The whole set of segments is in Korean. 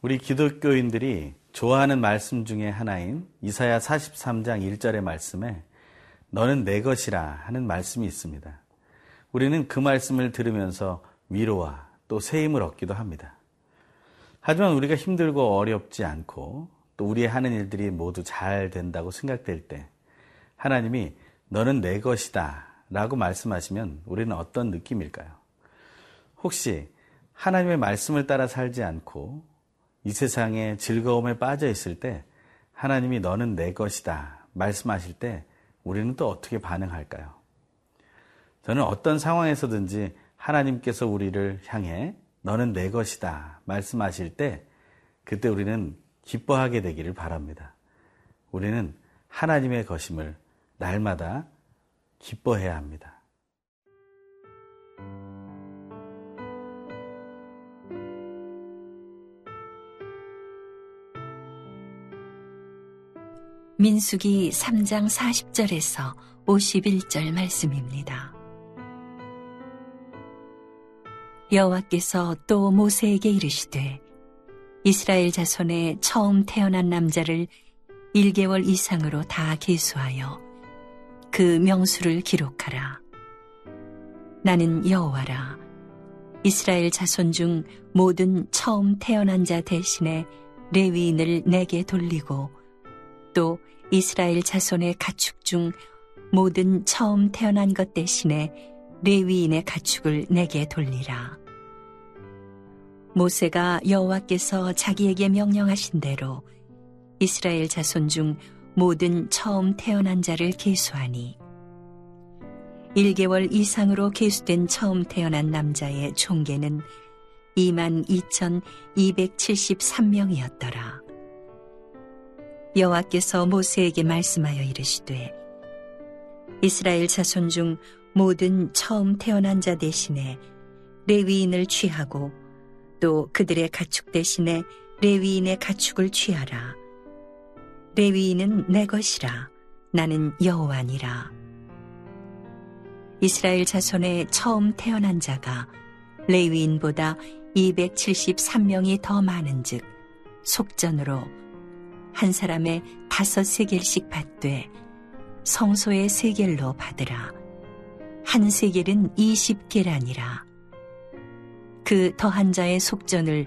우리 기독교인들이 좋아하는 말씀 중에 하나인 이사야 43장 1절의 말씀에 너는 내 것이라 하는 말씀이 있습니다. 우리는 그 말씀을 들으면서 위로와 또 새 힘을 얻기도 합니다. 하지만 우리가 힘들고 어렵지 않고 또 우리의 하는 일들이 모두 잘 된다고 생각될 때 하나님이 너는 내 것이다 라고 말씀하시면 우리는 어떤 느낌일까요? 혹시 하나님의 말씀을 따라 살지 않고 이 세상에 즐거움에 빠져 있을 때 하나님이 너는 내 것이다 말씀하실 때 우리는 또 어떻게 반응할까요? 저는 어떤 상황에서든지 하나님께서 우리를 향해 너는 내 것이다 말씀하실 때 그때 우리는 기뻐하게 되기를 바랍니다. 우리는 하나님의 것임을 날마다 기뻐해야 합니다. 민숙이 3장 40절에서 51절 말씀입니다. 여호와께서 또 모세에게 이르시되 이스라엘 자손의 처음 태어난 남자를 1개월 이상으로 다 계수하여 그 명수를 기록하라. 나는 여호와라. 이스라엘 자손 중 모든 처음 태어난 자 대신에 레위인을 내게 돌리고 또 이스라엘 자손의 가축 중 모든 처음 태어난 것 대신에 레위인의 가축을 내게 돌리라. 모세가 여호와께서 자기에게 명령하신 대로 이스라엘 자손 중 모든 처음 태어난 자를 계수하니 1개월 이상으로 계수된 처음 태어난 남자의 총계는 22,273명이었더라. 여호와께서 모세에게 말씀하여 이르시되 이스라엘 자손 중 모든 처음 태어난 자 대신에 레위인을 취하고 또 그들의 가축 대신에 레위인의 가축을 취하라. 레위인은 내 것이라. 나는 여호와니라. 이스라엘 자손의 처음 태어난 자가 레위인보다 273명이 더 많은즉 속전으로 한 사람의 다섯 세겔씩 받되 성소의 세겔로 받으라. 한 세겔은 20계란이라. 그 더한 자의 속전을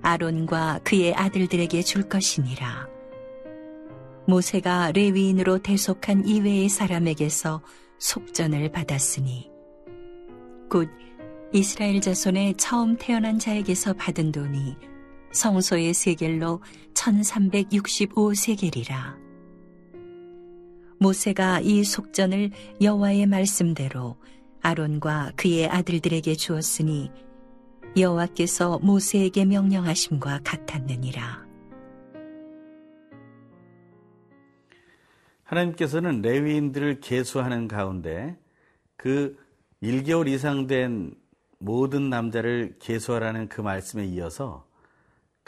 아론과 그의 아들들에게 줄 것이니라. 모세가 레위인으로 대속한 이외의 사람에게서 속전을 받았으니 곧 이스라엘 자손의 처음 태어난 자에게서 받은 돈이 성소의 세겔로 1365세겔이라. 모세가 이 속전을 여호와의 말씀대로 아론과 그의 아들들에게 주었으니 여호와께서 모세에게 명령하심과 같았느니라. 하나님께서는 레위인들을 계수하는 가운데 그 1개월 이상 된 모든 남자를 계수하라는 그 말씀에 이어서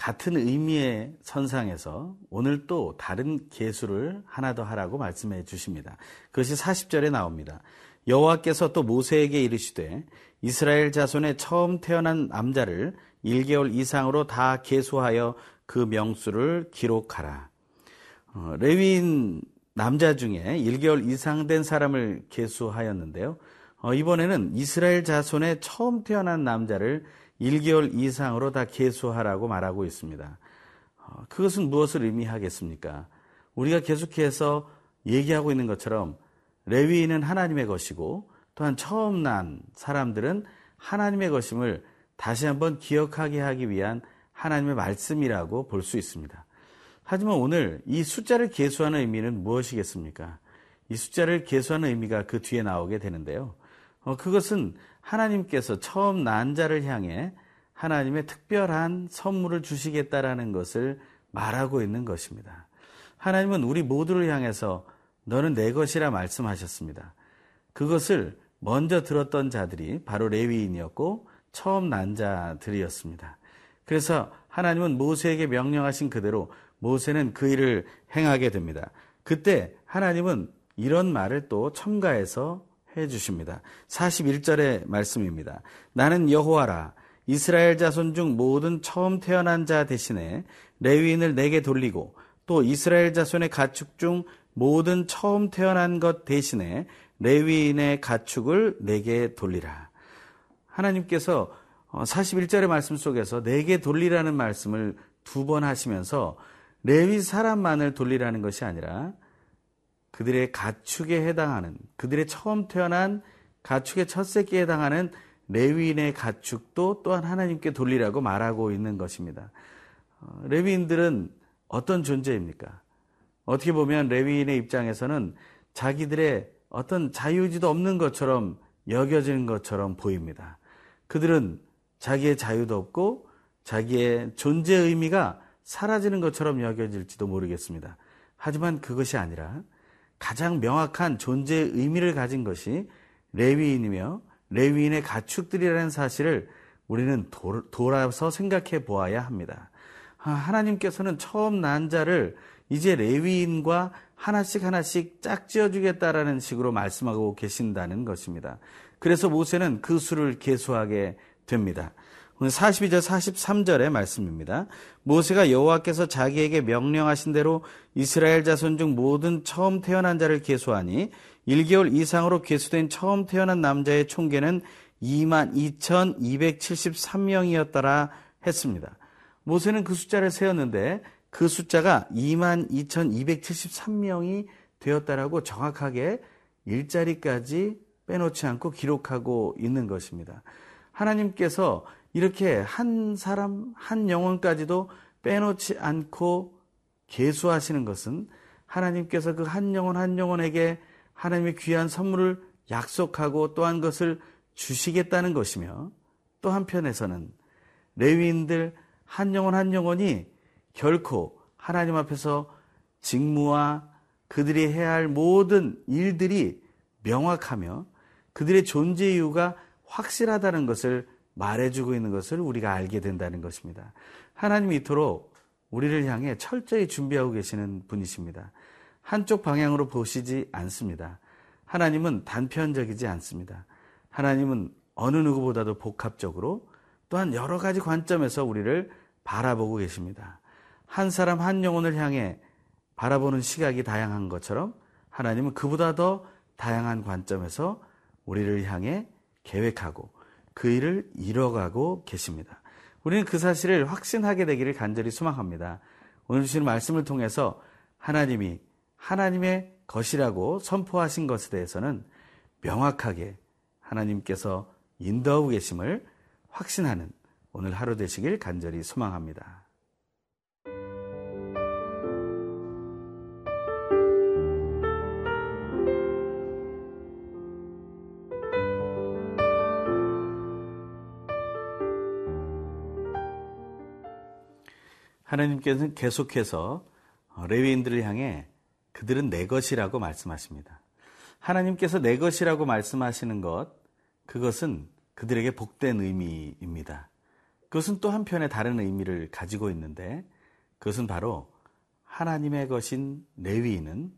같은 의미의 선상에서 오늘 또 다른 계수를 하나 더 하라고 말씀해 주십니다. 그것이 40절에 나옵니다. 여호와께서 또 모세에게 이르시되 이스라엘 자손의 처음 태어난 남자를 1개월 이상으로 다 계수하여 그 명수를 기록하라. 어, 레위인 남자 중에 1개월 이상 된 사람을 계수하였는데요. 어, 이번에는 이스라엘 자손의 처음 태어난 남자를 1개월 이상으로 다 계수하라고 말하고 있습니다. 어, 그것은 무엇을 의미하겠습니까? 우리가 계속해서 얘기하고 있는 것처럼 레위인은 하나님의 것이고 또한 처음 난 사람들은 하나님의 것임을 다시 한번 기억하게 하기 위한 하나님의 말씀이라고 볼 수 있습니다. 하지만 오늘 이 숫자를 계수하는 의미는 무엇이겠습니까? 이 숫자를 계수하는 의미가 그 뒤에 나오게 되는데요. 어, 그것은 하나님께서 처음 난 자를 향해 하나님의 특별한 선물을 주시겠다라는 것을 말하고 있는 것입니다. 하나님은 우리 모두를 향해서 너는 내 것이라 말씀하셨습니다. 그것을 먼저 들었던 자들이 바로 레위인이었고 처음 난 자들이었습니다. 그래서 하나님은 모세에게 명령하신 그대로 모세는 그 일을 행하게 됩니다. 그때 하나님은 이런 말을 또 첨가해서 해 주십니다. 41절의 말씀입니다. 나는 여호와라 이스라엘 자손 중 모든 처음 태어난 자 대신에 레위인을 내게 돌리고 또 이스라엘 자손의 가축 중 모든 처음 태어난 것 대신에 레위인의 가축을 내게 돌리라. 하나님께서 41절의 어, 말씀 속에서 내게 돌리라는 말씀을 두 번 하시면서 레위 사람만을 돌리라는 것이 아니라 그들의 가축에 해당하는 그들의 처음 태어난 가축의 첫 새끼에 해당하는 레위인의 가축도 또한 하나님께 돌리라고 말하고 있는 것입니다. 어, 레위인들은 어떤 존재입니까? 어떻게 보면 레위인의 입장에서는 자기들의 어떤 자유지도 없는 것처럼 여겨지는 것처럼 보입니다. 그들은 자기의 자유도 없고 자기의 존재 의미가 사라지는 것처럼 여겨질지도 모르겠습니다. 하지만 그것이 아니라 가장 명확한 존재의 의미를 가진 것이 레위인이며 레위인의 가축들이라는 사실을 우리는 돌아서 생각해 보아야 합니다. 아, 하나님께서는 처음 난 자를 이제 레위인과 하나씩 하나씩 짝지어 주겠다라는 식으로 말씀하고 계신다는 것입니다. 그래서 모세는 그 수를 계수하게 됩니다. 42절 43절의 말씀입니다. 모세가 여호와께서 자기에게 명령하신 대로 이스라엘 자손 중 모든 처음 태어난 자를 계수하니 1개월 이상으로 계수된 처음 태어난 남자의 총계는 22,273명이었더라 했습니다. 모세는 그 숫자를 세었는데 그 숫자가 22,273명이 되었다라고 정확하게 일자리까지 빼놓지 않고 기록하고 있는 것입니다. 하나님께서 이렇게 한 사람, 한 영혼까지도 빼놓지 않고 계수하시는 것은 하나님께서 그 한 영혼 한 영혼에게 하나님의 귀한 선물을 약속하고 또한 것을 주시겠다는 것이며 또 한편에서는 레위인들 한 영혼 한 영혼이 결코 하나님 앞에서 직무와 그들이 해야 할 모든 일들이 명확하며 그들의 존재 이유가 확실하다는 것을 말해주고 있는 것을 우리가 알게 된다는 것입니다. 하나님이 이토록 우리를 향해 철저히 준비하고 계시는 분이십니다. 한쪽 방향으로 보시지 않습니다. 하나님은 단편적이지 않습니다. 하나님은 어느 누구보다도 복합적으로 또한 여러 가지 관점에서 우리를 바라보고 계십니다. 한 사람 한 영혼을 향해 바라보는 시각이 다양한 것처럼 하나님은 그보다 더 다양한 관점에서 우리를 향해 계획하고 그 일을 이뤄가고 계십니다. 우리는 그 사실을 확신하게 되기를 간절히 소망합니다. 오늘 주신 말씀을 통해서 하나님이 하나님의 것이라고 선포하신 것에 대해서는 명확하게 하나님께서 인도하고 계심을 확신하는 오늘 하루 되시길 간절히 소망합니다. 하나님께서는 계속해서 레위인들을 향해 그들은 내 것이라고 말씀하십니다. 하나님께서 내 것이라고 말씀하시는 것, 그것은 그들에게 복된 의미입니다. 그것은 또 한편의 다른 의미를 가지고 있는데, 그것은 바로 하나님의 것인 레위인은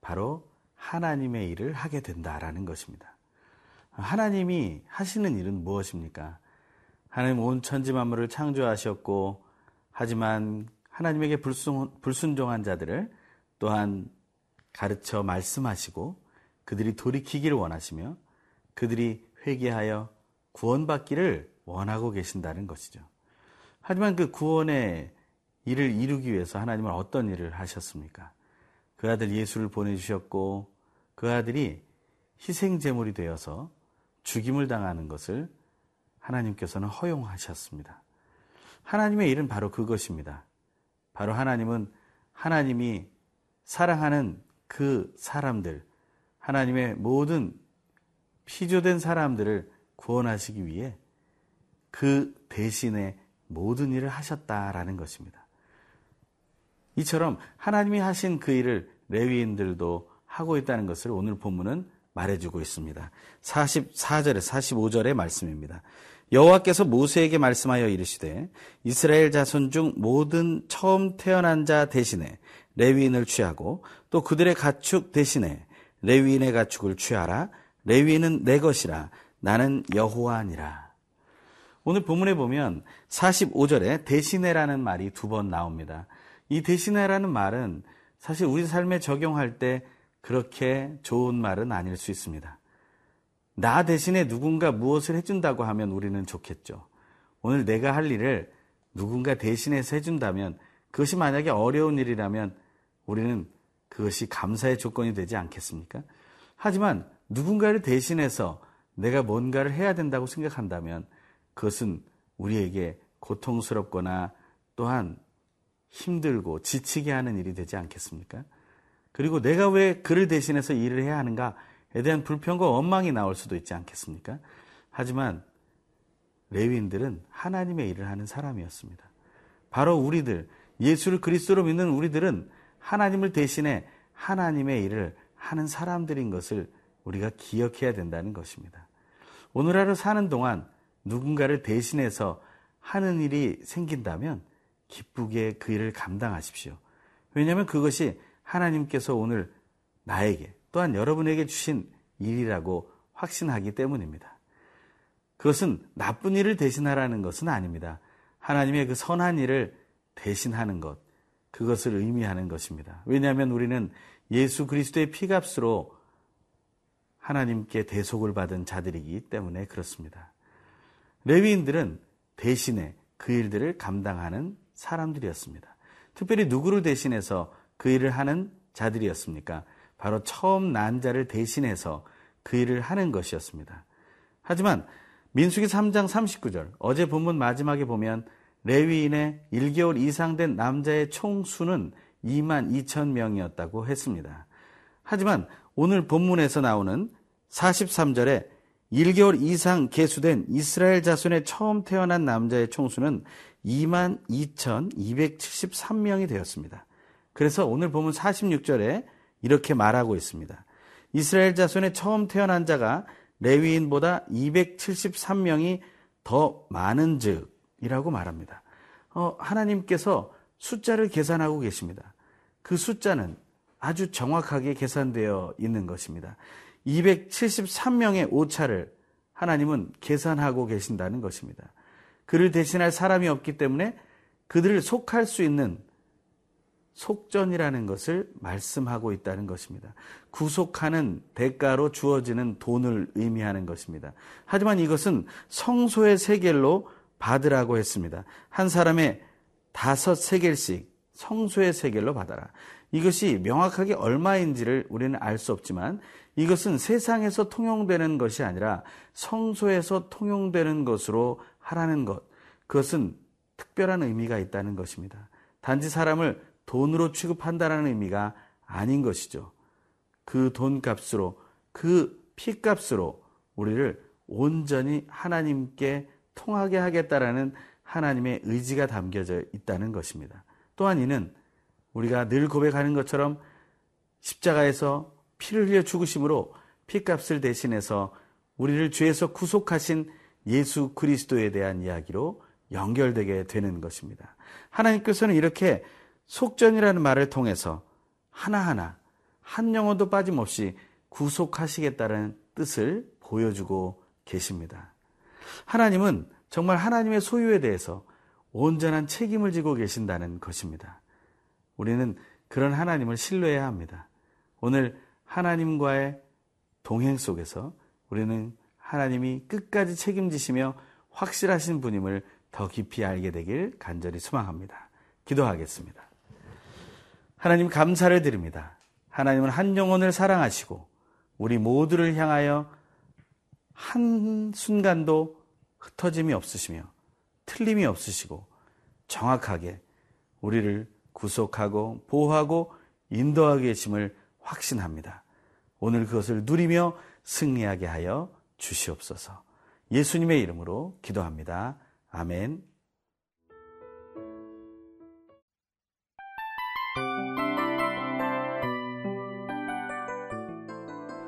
바로 하나님의 일을 하게 된다라는 것입니다. 하나님이 하시는 일은 무엇입니까? 하나님 온 천지 만물을 창조하셨고, 하지만 하나님에게 불순, 불순 종한 자들을 또한 가르쳐 말씀하시고 그들이 돌이키기를 원하시며 그들이 회개하여 구원받기를 원하고 계신다는 것이죠. 하지만 그 구원의 일을 이루기 위해서 하나님은 어떤 일을 하셨습니까? 그 아들 예수를 보내주셨고 그 아들이 희생제물이 되어서 죽임을 당하는 것을 하나님께서는 허용하셨습니다. 하나님의 일은 바로 그것입니다. 바로 하나님은 하나님이 사랑하는 그 사람들, 하나님의 모든 피조된 사람들을 구원하시기 위해 그 대신에 모든 일을 하셨다라는 것입니다. 이처럼 하나님이 하신 그 일을 레위인들도 하고 있다는 것을 오늘 본문은 말해주고 있습니다. 44절에 45절의 말씀입니다. 여호와께서 모세에게 말씀하여 이르시되 이스라엘 자손 중 모든 처음 태어난 자 대신에 레위인을 취하고 또 그들의 가축 대신에 레위인의 가축을 취하라 레위인은 내 것이라 나는 여호와니라. 오늘 본문에 보면 45절에 대신해라는 말이 두 번 나옵니다. 이 대신해라는 말은 사실 우리 삶에 적용할 때 그렇게 좋은 말은 아닐 수 있습니다. 나 대신에 누군가 무엇을 해준다고 하면 우리는 좋겠죠. 오늘 내가 할 일을 누군가 대신해서 해준다면 그것이 만약에 어려운 일이라면 우리는 그것이 감사의 조건이 되지 않겠습니까? 하지만 누군가를 대신해서 내가 뭔가를 해야 된다고 생각한다면 그것은 우리에게 고통스럽거나 또한 힘들고 지치게 하는 일이 되지 않겠습니까? 그리고 내가 왜 그를 대신해서 일을 해야 하는가에 대한 불평과 원망이 나올 수도 있지 않겠습니까? 하지만 레위인들은 하나님의 일을 하는 사람이었습니다. 바로 우리들, 예수를 그리스도로 믿는 우리들은 하나님을 대신해 하나님의 일을 하는 사람들인 것을 우리가 기억해야 된다는 것입니다. 오늘 하루 사는 동안 누군가를 대신해서 하는 일이 생긴다면 기쁘게 그 일을 감당하십시오. 왜냐하면 그것이 하나님께서 오늘 나에게 또한 여러분에게 주신 일이라고 확신하기 때문입니다. 그것은 나쁜 일을 대신하라는 것은 아닙니다. 하나님의 그 선한 일을 대신하는 것, 그것을 의미하는 것입니다. 왜냐하면 우리는 예수 그리스도의 피값으로 하나님께 대속을 받은 자들이기 때문에 그렇습니다. 레위인들은 대신에 그 일들을 감당하는 사람들이었습니다. 특별히 누구를 대신해서 그 일을 하는 자들이었습니까? 바로 처음 난 자를 대신해서 그 일을 하는 것이었습니다. 하지만 민수기 3장 39절 어제 본문 마지막에 보면 레위인의 1개월 이상 된 남자의 총수는 2만 2천 명이었다고 했습니다. 하지만 오늘 본문에서 나오는 43절에 1개월 이상 계수된 이스라엘 자손의 처음 태어난 남자의 총수는 2만 2,273명이 되었습니다. 그래서 오늘 보면 46절에 이렇게 말하고 있습니다. 이스라엘 자손의 처음 태어난 자가 레위인보다 273명이 더 많은 즉이라고 말합니다. 어, 하나님께서 숫자를 계산하고 계십니다. 그 숫자는 아주 정확하게 계산되어 있는 것입니다. 273명의 오차를 하나님은 계산하고 계신다는 것입니다. 그를 대신할 사람이 없기 때문에 그들을 속할 수 있는 속전이라는 것을 말씀하고 있다는 것입니다. 구속하는 대가로 주어지는 돈을 의미하는 것입니다. 하지만 이것은 성소의 세겔로 받으라고 했습니다. 한 사람의 다섯 세겔씩 성소의 세겔로 받아라. 이것이 명확하게 얼마인지를 우리는 알 수 없지만 이것은 세상에서 통용되는 것이 아니라 성소에서 통용되는 것으로 하라는 것. 그것은 특별한 의미가 있다는 것입니다. 단지 사람을 돈으로 취급한다는 의미가 아닌 것이죠. 그 돈값으로, 그 피값으로 우리를 온전히 하나님께 통하게 하겠다라는 하나님의 의지가 담겨져 있다는 것입니다. 또한 이는 우리가 늘 고백하는 것처럼 십자가에서 피를 흘려 죽으심으로 피값을 대신해서 우리를 죄에서 구속하신 예수 그리스도에 대한 이야기로 연결되게 되는 것입니다. 하나님께서는 이렇게 속전이라는 말을 통해서 하나하나 한 영혼도 빠짐없이 구속하시겠다는 뜻을 보여주고 계십니다. 하나님은 정말 하나님의 소유에 대해서 온전한 책임을 지고 계신다는 것입니다. 우리는 그런 하나님을 신뢰해야 합니다. 오늘 하나님과의 동행 속에서 우리는 하나님이 끝까지 책임지시며 확실하신 분임을 더 깊이 알게 되길 간절히 소망합니다. 기도하겠습니다. 하나님 감사를 드립니다. 하나님은 한 영혼을 사랑하시고 우리 모두를 향하여 한 순간도 흩어짐이 없으시며 틀림이 없으시고 정확하게 우리를 구속하고 보호하고 인도하게 계심을 확신합니다. 오늘 그것을 누리며 승리하게 하여 주시옵소서. 예수님의 이름으로 기도합니다. 아멘.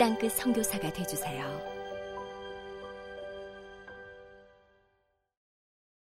땅끝 선교사가 되주세요.